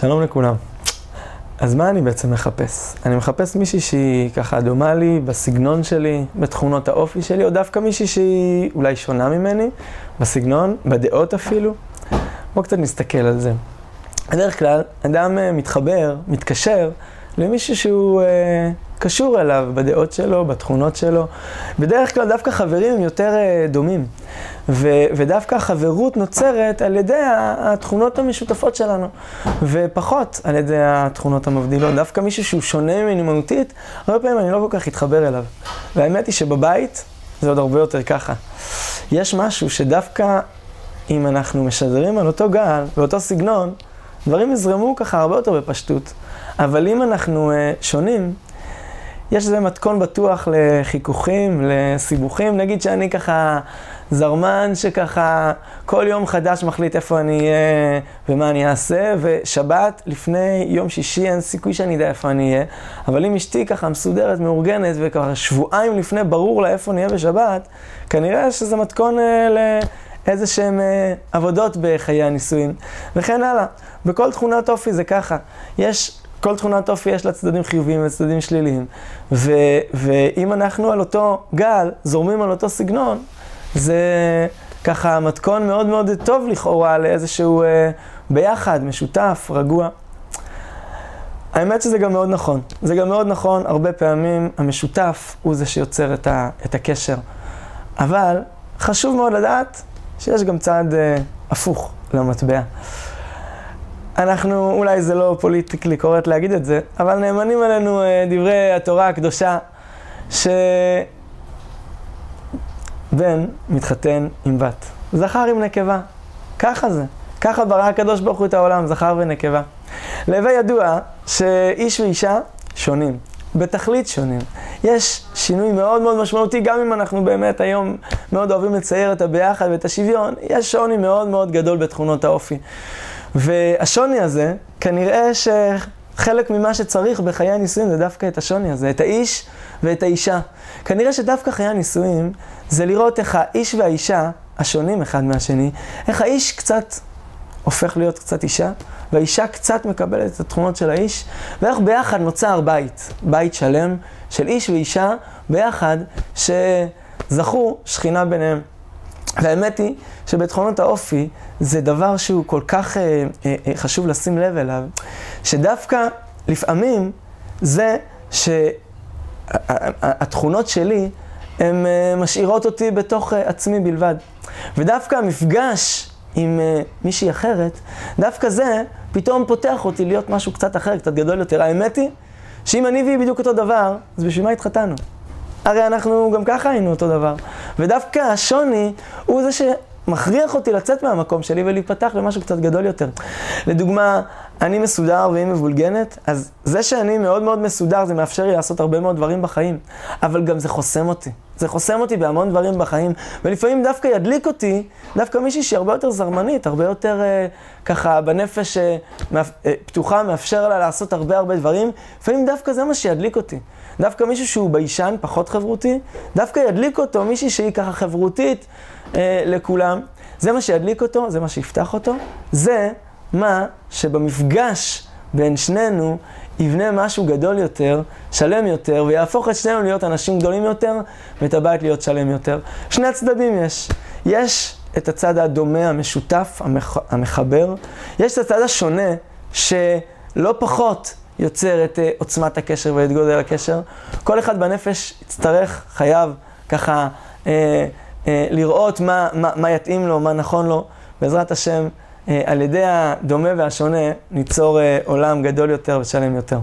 שלום לכולם. אז מה אני בעצם מחפש? אני מחפש מישהי שהיא ככה דומה לי בסגנון שלי, בתכונות האופי שלי, או דווקא מישהי שהיא אולי שונה ממני, בסגנון, בדעות אפילו. בואו קצת נסתכל על זה. בדרך כלל, אדם אה, מתחבר, מתקשר, למישהו שהוא אה, קשור אליו בדעות שלו, בתכונות שלו. בדרך כלל דווקא חברים הם יותר אה, דומים. ו- ודווקא החברות נוצרת על ידי התכונות המשותפות שלנו, ופחות על ידי התכונות המבדילות. דווקא מישהו שהוא שונה ממני מהותית, הרבה פעמים אני לא כל כך אתחבר אליו. והאמת היא שבבית זה עוד הרבה יותר ככה. יש משהו שדווקא אם אנחנו משדרים על אותו גל, באותו סגנון, דברים יזרמו ככה הרבה יותר בפשטות. אבל אם אנחנו uh, שונים, יש איזה מתכון בטוח לחיכוכים, לסיבוכים. נגיד שאני ככה זרמן שככה כל יום חדש מחליט איפה אני אהיה ומה אני אעשה, ושבת לפני יום שישי אין סיכוי שאני אדע איפה אני אהיה. אבל אם אשתי ככה מסודרת, מאורגנת, וככה שבועיים לפני ברור לה איפה נהיה בשבת, כנראה שזה מתכון אה, לאיזה שהן אה, עבודות בחיי הנישואין. וכן הלאה. בכל תכונת אופי זה ככה. יש כל תכונת אופי יש לה צדדים חיוביים וצדדים שליליים. ואם אנחנו על אותו גל, זורמים על אותו סגנון, זה ככה מתכון מאוד מאוד טוב לכאורה לאיזשהו אה, ביחד, משותף, רגוע. האמת שזה גם מאוד נכון. זה גם מאוד נכון, הרבה פעמים המשותף הוא זה שיוצר את, ה, את הקשר. אבל חשוב מאוד לדעת שיש גם צד אה, הפוך למטבע. אנחנו, אולי זה לא פוליטיקלי קורט להגיד את זה, אבל נאמנים עלינו אה, דברי התורה הקדושה, שבן מתחתן עם בת, זכר עם נקבה. ככה זה. ככה ברא הקדוש ברוך הוא את העולם, זכר ונקבה. להווי ידוע שאיש ואישה שונים, בתכלית שונים. יש שינוי מאוד מאוד משמעותי, גם אם אנחנו באמת היום מאוד אוהבים לצייר את הביחד ואת השוויון, יש שוני מאוד מאוד גדול בתכונות האופי. והשוני הזה, כנראה שחלק ממה שצריך בחיי הנישואים זה דווקא את השוני הזה, את האיש ואת האישה. כנראה שדווקא חיי הנישואים זה לראות איך האיש והאישה, השונים אחד מהשני, איך האיש קצת הופך להיות קצת אישה, והאישה קצת מקבלת את התכונות של האיש, ואיך ביחד נוצר בית, בית שלם של איש ואישה ביחד, שזכו שכינה ביניהם. והאמת היא שבתכונות האופי זה דבר שהוא כל כך אה, אה, אה, חשוב לשים לב אליו, שדווקא לפעמים זה שהתכונות שלי, הן אה, משאירות אותי בתוך אה, עצמי בלבד. ודווקא המפגש עם אה, מישהי אחרת, דווקא זה פתאום פותח אותי להיות משהו קצת אחר, קצת גדול יותר. האמת היא שאם אני והיא בדיוק אותו דבר, אז בשביל מה התחתנו? הרי אנחנו גם ככה היינו אותו דבר. ודווקא השוני הוא זה שמכריח אותי לצאת מהמקום שלי ולהיפתח למשהו קצת גדול יותר. לדוגמה, אני מסודר והיא מבולגנת, אז זה שאני מאוד מאוד מסודר, זה מאפשר לי לעשות הרבה מאוד דברים בחיים. אבל גם זה חוסם אותי. זה חוסם אותי בהמון דברים בחיים, ולפעמים דווקא ידליק אותי, דווקא מישהי שהיא הרבה יותר זרמנית, הרבה יותר אה, ככה בנפש אה, מאפ, אה, פתוחה, מאפשר לה לעשות הרבה הרבה דברים, לפעמים דווקא זה מה שידליק אותי. דווקא מישהו שהוא ביישן, פחות חברותי, דווקא ידליק אותו מישהי שהיא ככה חברותית אה, לכולם. זה מה שידליק אותו, זה מה שיפתח אותו, זה מה שבמפגש בין שנינו יבנה משהו גדול יותר, שלם יותר, ויהפוך את שנינו להיות אנשים גדולים יותר, ואת הבית להיות שלם יותר. שני הצדדים יש. יש את הצד הדומה, המשותף, המח... המחבר. יש את הצד השונה, שלא פחות יוצר את uh, עוצמת הקשר ואת גודל הקשר. כל אחד בנפש יצטרך, חייב, ככה, uh, uh, לראות מה, מה, מה יתאים לו, מה נכון לו. בעזרת השם, על ידי הדומה והשונה, ניצור uh, עולם גדול יותר ושלם יותר.